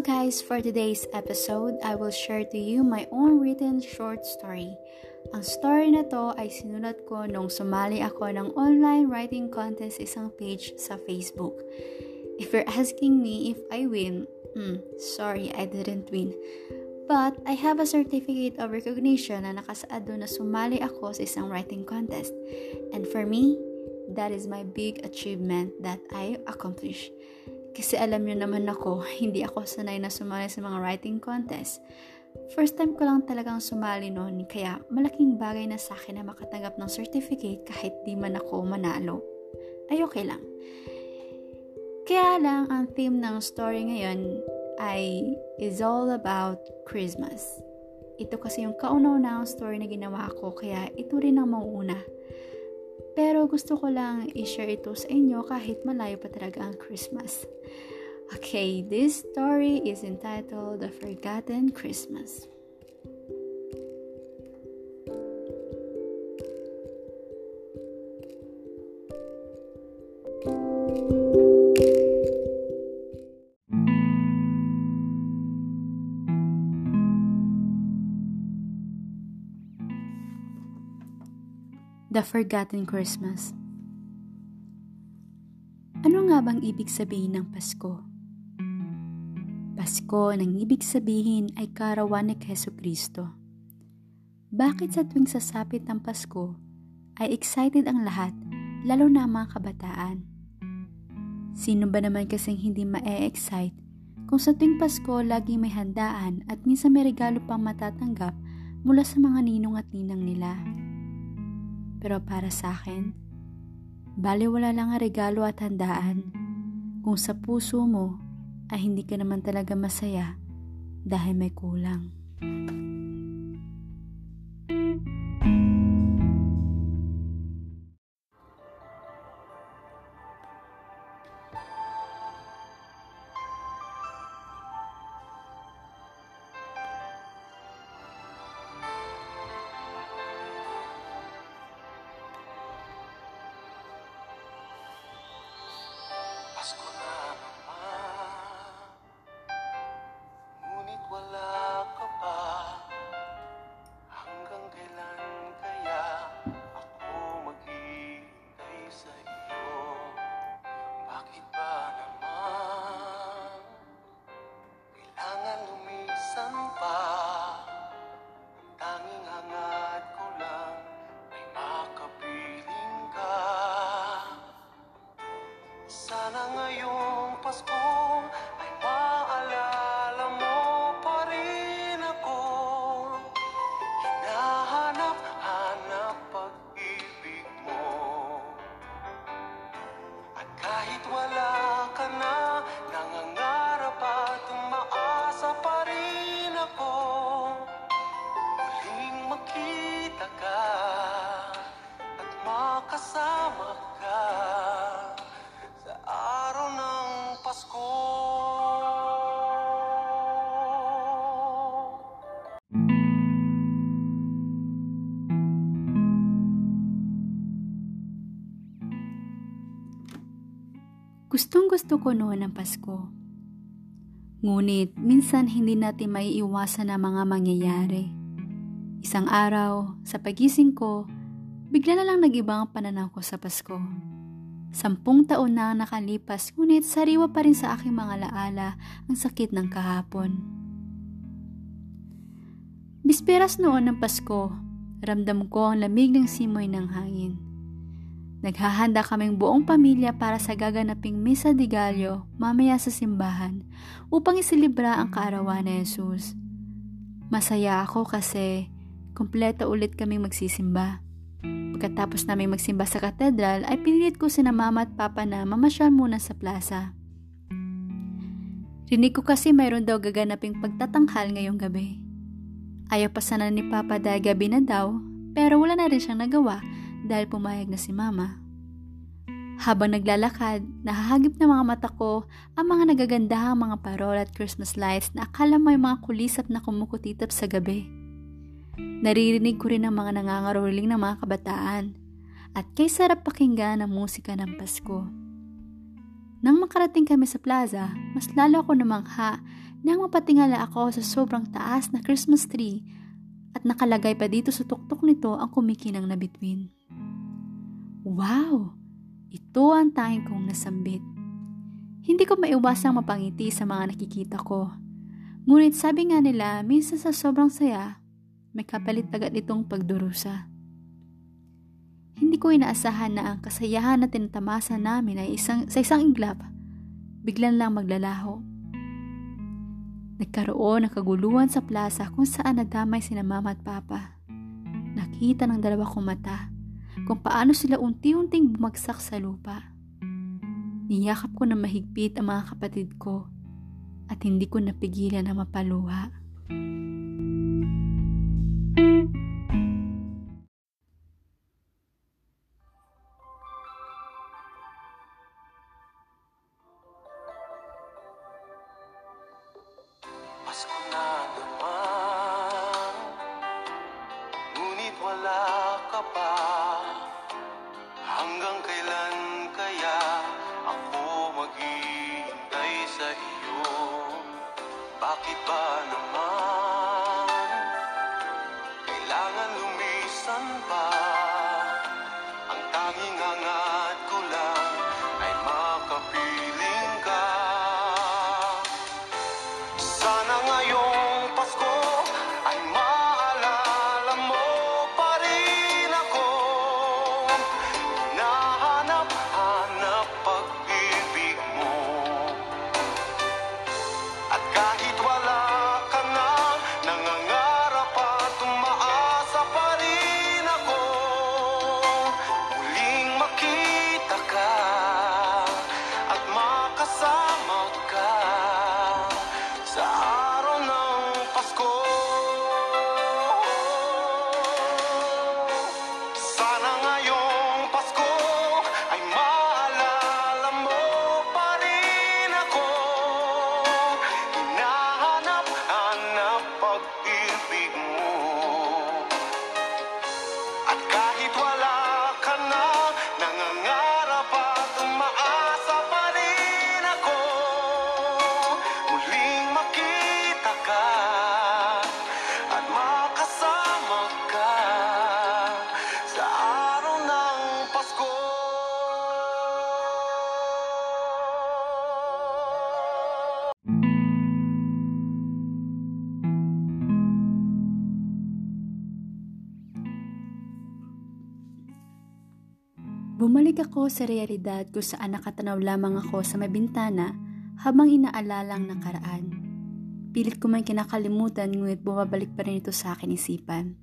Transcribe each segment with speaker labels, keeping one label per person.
Speaker 1: guys, for today's episode, I will share to you my own written short story. Ang story na to ay sinulat ko nung sumali ako ng online writing contest isang page sa Facebook. If you're asking me if I win, hmm, sorry, I didn't win. But I have a certificate of recognition na nakasaad doon na sumali ako sa isang writing contest. And for me, that is my big achievement that I accomplished. Kasi alam nyo naman ako, hindi ako sanay na sumali sa mga writing contest. First time ko lang talagang sumali noon, kaya malaking bagay na sa akin na makatanggap ng certificate kahit di man ako manalo. Ay okay lang. Kaya lang, ang theme ng story ngayon ay is all about Christmas. Ito kasi yung kauna-unahang story na ginawa ko, kaya ito rin ang mauuna. Pero gusto ko lang i-share ito sa inyo kahit malayo pa talaga ang Christmas. Okay, this story is entitled The Forgotten Christmas. The Forgotten Christmas Ano nga bang ibig sabihin ng Pasko? Pasko nang ibig sabihin ay karawan ni Keso Kristo. Bakit sa tuwing sasapit ng Pasko ay excited ang lahat, lalo na ang mga kabataan? Sino ba naman kasing hindi ma-excite kung sa tuwing Pasko laging may handaan at minsan may regalo pang matatanggap mula sa mga ninong at ninang nila? Pero para sa akin, bali wala lang ang regalo at handaan kung sa puso mo ay hindi ka naman talaga masaya dahil may kulang. Gusto ko noon ang Pasko. Ngunit minsan hindi natin maiiwasan ang mga mangyayari. Isang araw, sa pagising ko, bigla na lang nag-iba ang pananaw ko sa Pasko. Sampung taon na ang nakalipas, ngunit sariwa pa rin sa aking mga laala ang sakit ng kahapon. Bisperas noon ng Pasko, ramdam ko ang lamig ng simoy ng hangin. Naghahanda kaming buong pamilya para sa gaganaping Misa de Gallo mamaya sa simbahan upang isilibra ang kaarawan ni Jesus. Masaya ako kasi kumpleto ulit kaming magsisimba. Pagkatapos namin magsimba sa katedral ay pinilit ko si na mama at papa na mamasyal muna sa plaza. Rinig ko kasi mayroon daw gaganaping pagtatanghal ngayong gabi. Ayaw pa sana ni papa dahil gabi na daw, pero wala na rin siyang nagawa dahil pumayag na si mama. Habang naglalakad, nahahagip na mga mata ko ang mga nagagandahang mga parol at Christmas lights na akala may mga kulisap na kumukutitap sa gabi. Naririnig ko rin ang mga nangangaroling ng mga kabataan at kay sarap pakinggan ang musika ng Pasko. Nang makarating kami sa plaza, mas lalo ako namangha nang mapatingala ako sa sobrang taas na Christmas tree at nakalagay pa dito sa tuktok nito ang kumikinang na bituin. Wow! Ito ang tanging kong nasambit. Hindi ko maiwasang mapangiti sa mga nakikita ko. Ngunit sabi nga nila, minsan sa sobrang saya, may kapalit agad itong pagdurusa. Hindi ko inaasahan na ang kasayahan na tinatamasa namin ay isang, sa isang iglap, biglan lang maglalaho. Nagkaroon ng kaguluhan sa plaza kung saan nadamay sina mama at papa. Nakita ng dalawa kong mata kung paano sila unti-unting bumagsak sa lupa. Niyakap ko na mahigpit ang mga kapatid ko at hindi ko napigilan na mapaluha.
Speaker 2: Pasko na naman Ngunit wala pa. Hanggang kailan kaya Ako maghihintay sa iyo? Bakit ba naman
Speaker 1: Bumalik ako sa realidad kung saan nakatanaw lamang ako sa may bintana habang inaalala ang nakaraan. Pilit ko man kinakalimutan ngunit bumabalik pa rin ito sa akin isipan.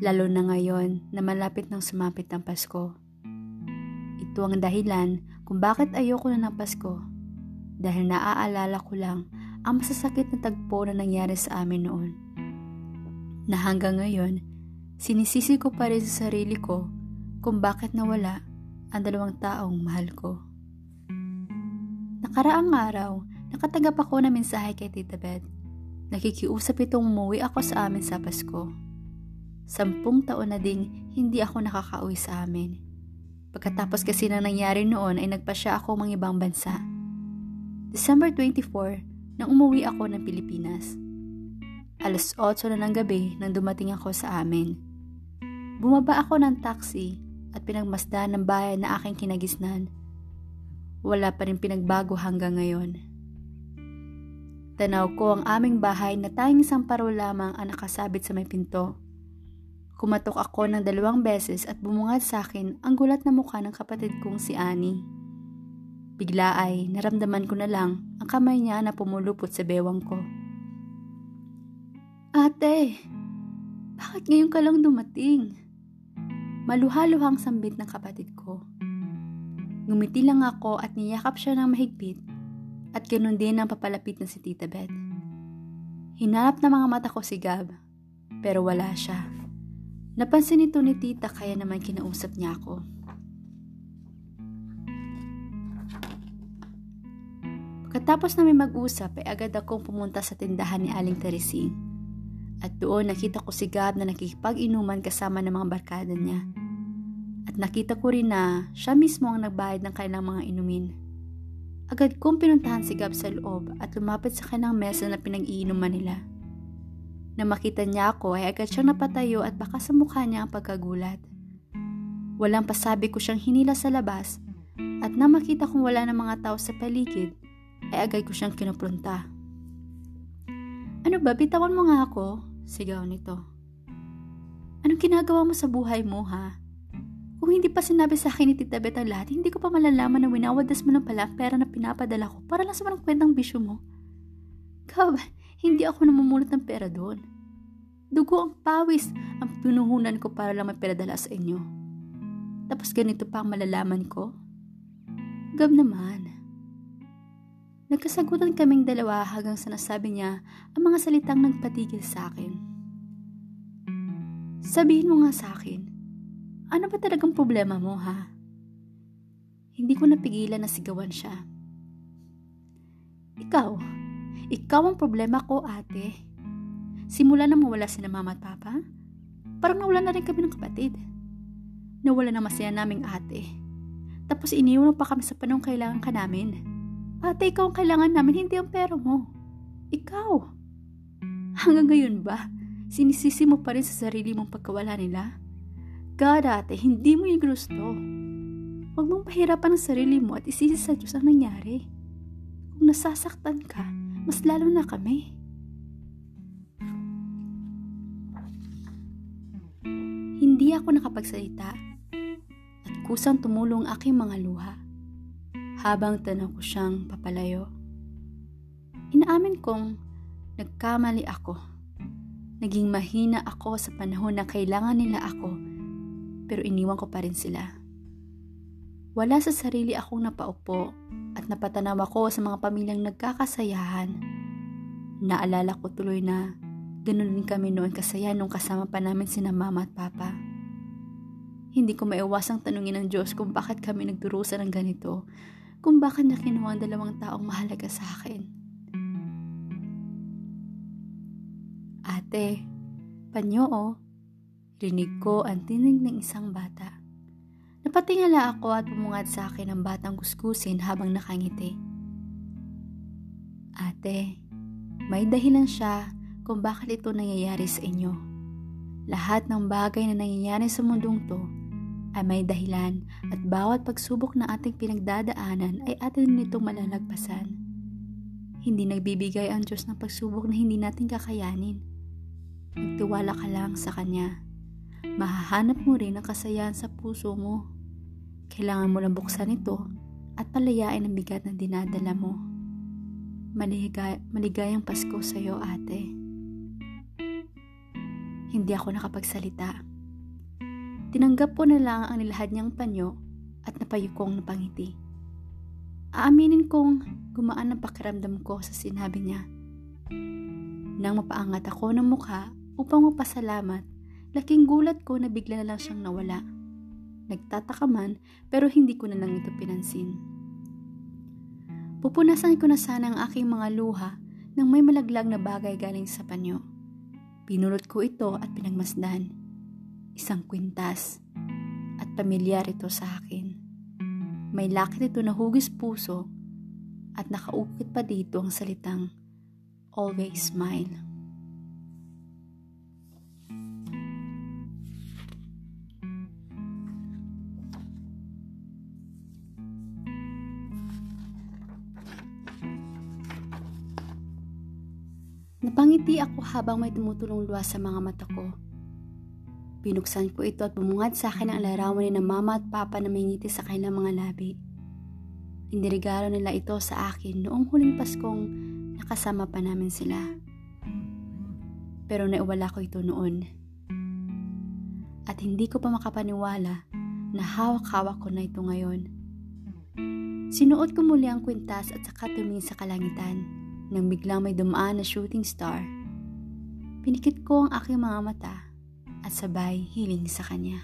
Speaker 1: Lalo na ngayon na malapit nang sumapit ang Pasko. Ito ang dahilan kung bakit ayoko na ng Pasko. Dahil naaalala ko lang ang masasakit na tagpo na nangyari sa amin noon. Na hanggang ngayon, sinisisi ko pa rin sa sarili ko kung bakit nawala ang dalawang taong mahal ko. Nakaraang araw, nakatagap ako ng mensahe kay Tita Beth. Nakikiusap itong umuwi ako sa amin sa Pasko. Sampung taon na ding hindi ako nakakauwi sa amin. Pagkatapos kasi na nangyari noon ay nagpa siya ako mga ibang bansa. December 24, nang umuwi ako ng Pilipinas. Alas 8 na ng gabi nang dumating ako sa amin. Bumaba ako ng taxi at pinagmasdan ng bayan na aking kinagisnan. Wala pa rin pinagbago hanggang ngayon. Tanaw ko ang aming bahay na tanging isang paro lamang ang nakasabit sa may pinto. Kumatok ako ng dalawang beses at bumungad sa akin ang gulat na mukha ng kapatid kong si Annie. Bigla ay naramdaman ko na lang ang kamay niya na pumulupot sa bewang ko. Ate, bakit ngayon ka lang dumating? Maluhaluhang sambit ng kapatid ko. Ngumiti lang ako at niyakap siya ng mahigpit at ganun din ang papalapit na si Tita Beth. Hinanap na mga mata ko si Gab, pero wala siya. Napansin ito ni Tita kaya naman kinausap niya ako. Pagkatapos namin mag-usap ay agad akong pumunta sa tindahan ni Aling Teresing. At doon nakita ko si Gab na nakikipag-inuman kasama ng mga barkada niya. At nakita ko rin na siya mismo ang nagbayad ng kanilang mga inumin. Agad kong pinuntahan si Gab sa loob at lumapit sa kanang mesa na pinag-iinuman nila. Na makita niya ako ay agad siyang napatayo at baka sa mukha niya ang pagkagulat. Walang pasabi ko siyang hinila sa labas at na makita kong wala ng mga tao sa paligid ay agad ko siyang kinuprunta. Ano ba, bitawan mo nga ako? Sigaw nito. Anong ginagawa mo sa buhay mo ha? Kung hindi pa sinabi sa akin ni Tita Beth ang lahat, hindi ko pa malalaman na winawadas mo na pala ang pera na pinapadala ko para lang sa mga kwentang bisyo mo. Gab, hindi ako namumulot ng pera doon. Dugo ang pawis ang pinuhunan ko para lang may dala sa inyo. Tapos ganito pa ang malalaman ko? Gab naman. Nagkasagutan kaming dalawa hanggang sa nasabi niya ang mga salitang nagpatigil sa akin. Sabihin mo nga sa akin, ano ba talagang problema mo ha? Hindi ko napigilan na sigawan siya. Ikaw, ikaw ang problema ko, ate. Simula na mawala si na mama at papa, parang nawala na rin kami ng kapatid. Nawala na masaya naming ate. Tapos iniwan pa kami sa panong kailangan ka namin. Ate, ikaw ang kailangan namin, hindi ang pera mo. Ikaw. Hanggang ngayon ba, sinisisi mo pa rin sa sarili mong pagkawala nila? God, ate, hindi mo yung gusto. Huwag mong pahirapan ang sarili mo at isisi sa Diyos ang nangyari. Kung nasasaktan ka, mas lalo na kami. Hindi ako nakapagsalita at kusang tumulong aking mga luha habang tanaw ko siyang papalayo. Inaamin kong nagkamali ako. Naging mahina ako sa panahon na kailangan nila ako pero iniwan ko pa rin sila. Wala sa sarili akong napaupo at napatanaw ako sa mga pamilyang nagkakasayahan. Naalala ko tuloy na ganun din kami noon kasaya nung kasama pa namin sina mama at papa. Hindi ko maiwasang tanungin ng Diyos kung bakit kami nagdurusa ng ganito, kung bakit niya kinuha ang dalawang taong mahalaga sa akin. Ate, panyo oh, rinig ko ang tinig ng isang bata. Napatingala ako at bumungad sa akin ang batang kuskusin habang nakangiti. Ate, may dahilan siya kung bakit ito nangyayari sa inyo. Lahat ng bagay na nangyayari sa mundong to ay may dahilan at bawat pagsubok na ating pinagdadaanan ay atin nitong malalagpasan. Hindi nagbibigay ang Diyos ng pagsubok na hindi natin kakayanin. Magtiwala ka lang sa Kanya mahahanap mo rin ang kasayahan sa puso mo. Kailangan mo lang buksan ito at palayain ang bigat na dinadala mo. Maligay, maligayang Pasko sa iyo, ate. Hindi ako nakapagsalita. Tinanggap ko na lang ang nilahad niyang panyo at napayukong napangiti. Aaminin kong gumaan ang pakiramdam ko sa sinabi niya. Nang mapaangat ako ng mukha upang mapasalamat Laking gulat ko na bigla na lang siyang nawala. Nagtataka man pero hindi ko na lang ito pinansin. Pupunasan ko na sana ang aking mga luha nang may malaglag na bagay galing sa panyo. Pinulot ko ito at pinagmasdan. Isang kwintas. At pamilyar ito sa akin. May lakit ito na hugis puso at nakaukit pa dito ang salitang Always Smile. Napangiti ako habang may tumutulong luha sa mga mata ko. Binuksan ko ito at bumungad sa akin ang larawan ni na mama at papa na may ngiti sa kanilang mga labi. Inirigalo nila ito sa akin noong huling Paskong nakasama pa namin sila. Pero naiwala ko ito noon. At hindi ko pa makapaniwala na hawak-hawak ko na ito ngayon. Sinuot ko muli ang kwintas at saka tumingin sa kalangitan nang biglang may dumaan na shooting star. Pinikit ko ang aking mga mata at sabay hiling sa kanya.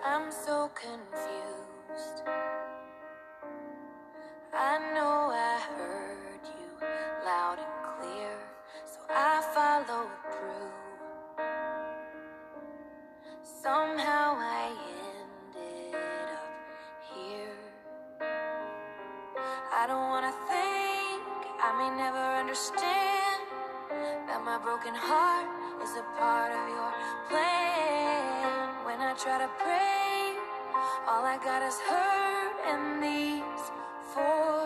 Speaker 2: I'm so confused. I know
Speaker 3: broken heart is a part of your plan. When I try to pray, all I got is hurt and these four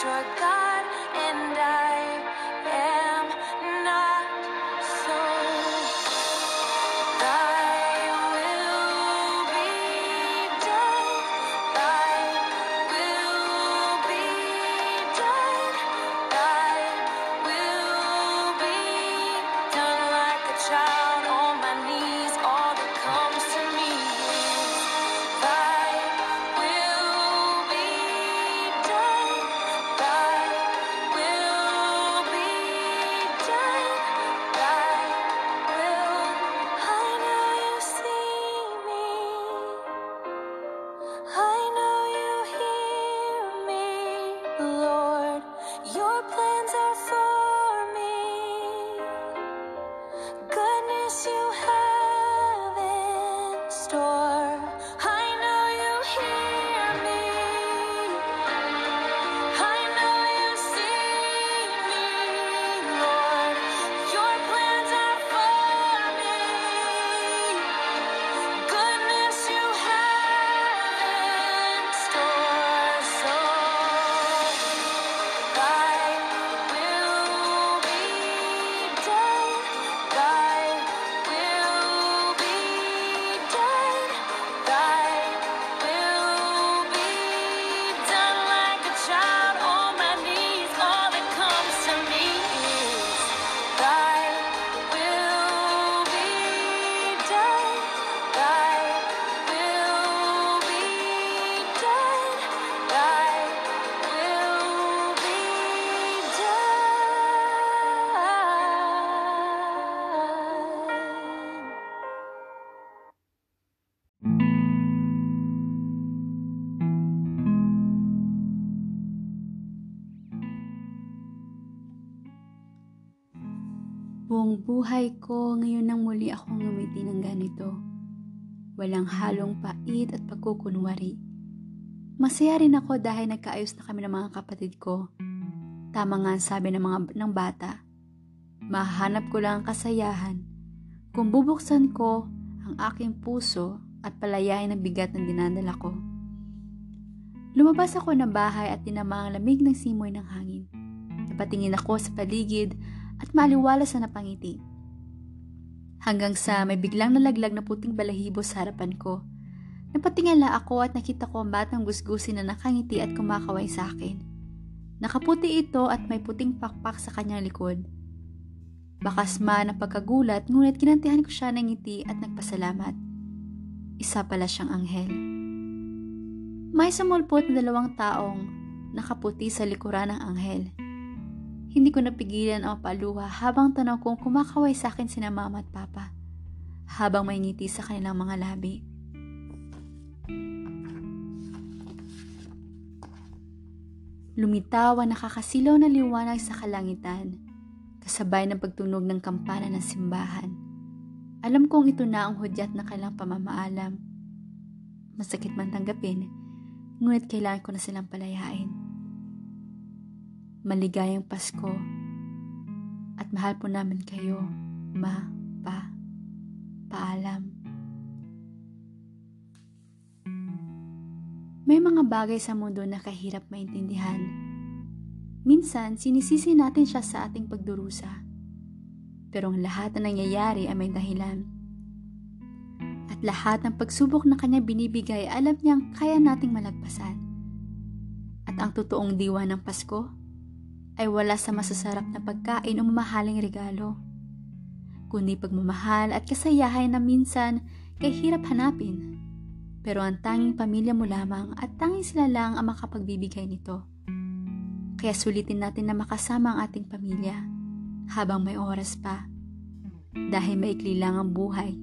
Speaker 3: remember that you're God and I
Speaker 1: buhay ko, ngayon nang muli akong ngumiti ng ganito. Walang halong pait at pagkukunwari. Masaya rin ako dahil nagkaayos na kami ng mga kapatid ko. Tama nga ang sabi ng mga ng bata. Mahanap ko lang ang kasayahan kung bubuksan ko ang aking puso at palayain ang bigat ng dinadala ko. Lumabas ako ng bahay at tinama ang lamig ng simoy ng hangin. Napatingin ako sa paligid at maliwalas na napangiti. Hanggang sa may biglang nalaglag na puting balahibo sa harapan ko. Napatingala ako at nakita ko ang batang gusgusin na nakangiti at kumakaway sa akin. Nakaputi ito at may puting pakpak sa kanyang likod. Bakas man ang pagkagulat ngunit kinantihan ko siya ng ngiti at nagpasalamat. Isa pala siyang anghel. May sumulpot na dalawang taong nakaputi sa likuran ng anghel. Hindi ko napigilan ang paluha habang tanaw kong kumakaway sa akin sina mama at papa, habang may ngiti sa kanilang mga labi. Lumitaw ang nakakasilaw na liwanag sa kalangitan, kasabay ng pagtunog ng kampana ng simbahan. Alam kong ito na ang hudyat na kailang pamamaalam. Masakit man tanggapin, ngunit kailangan ko na silang palayain. Maligayang Pasko. At mahal po namin kayo, ma, pa, paalam. May mga bagay sa mundo na kahirap maintindihan. Minsan, sinisisi natin siya sa ating pagdurusa. Pero ang lahat na nangyayari ay may dahilan. At lahat ng pagsubok na kanya binibigay, alam niyang kaya nating malagpasan. At ang totoong diwa ng Pasko, ay wala sa masasarap na pagkain o mamahaling regalo, kundi pagmamahal at kasayahan na minsan kay hirap hanapin. Pero ang tanging pamilya mo lamang at tanging sila lang ang makapagbibigay nito. Kaya sulitin natin na makasama ang ating pamilya habang may oras pa dahil maikli lang ang buhay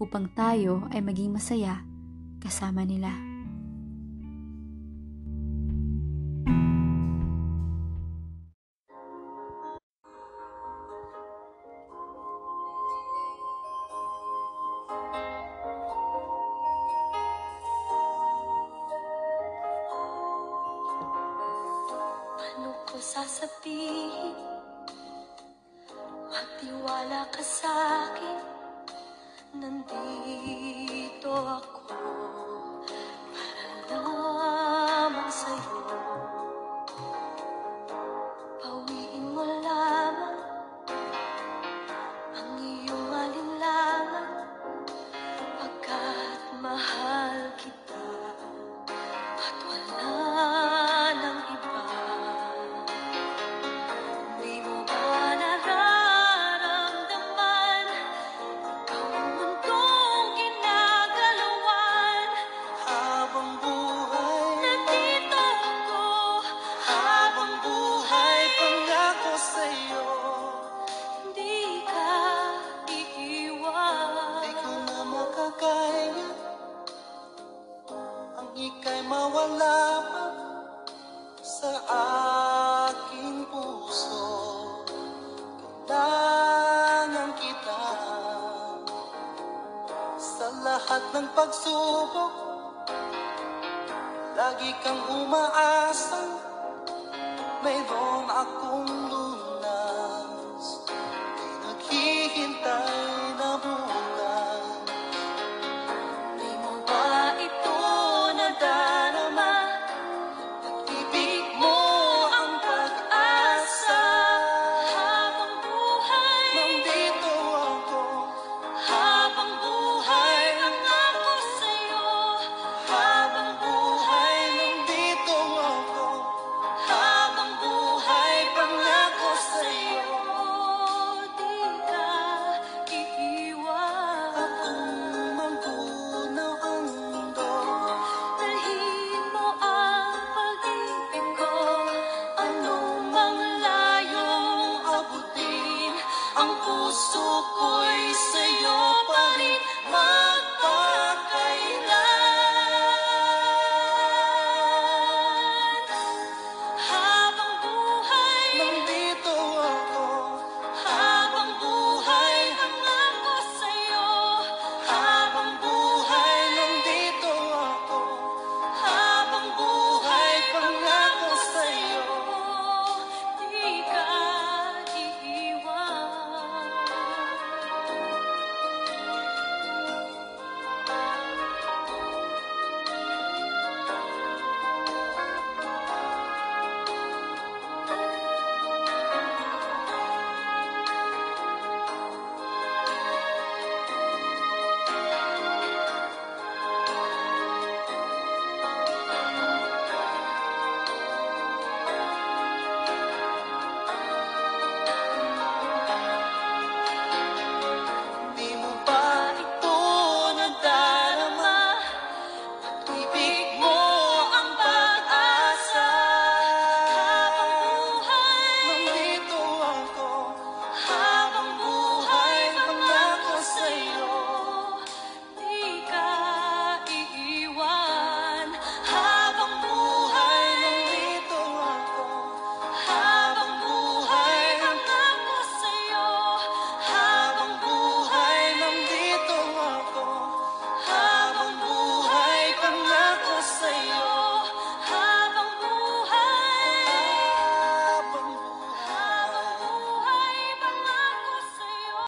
Speaker 1: upang tayo ay maging masaya kasama nila.
Speaker 3: sasabihin? Magtiwala ka sa'kin Nandito ako.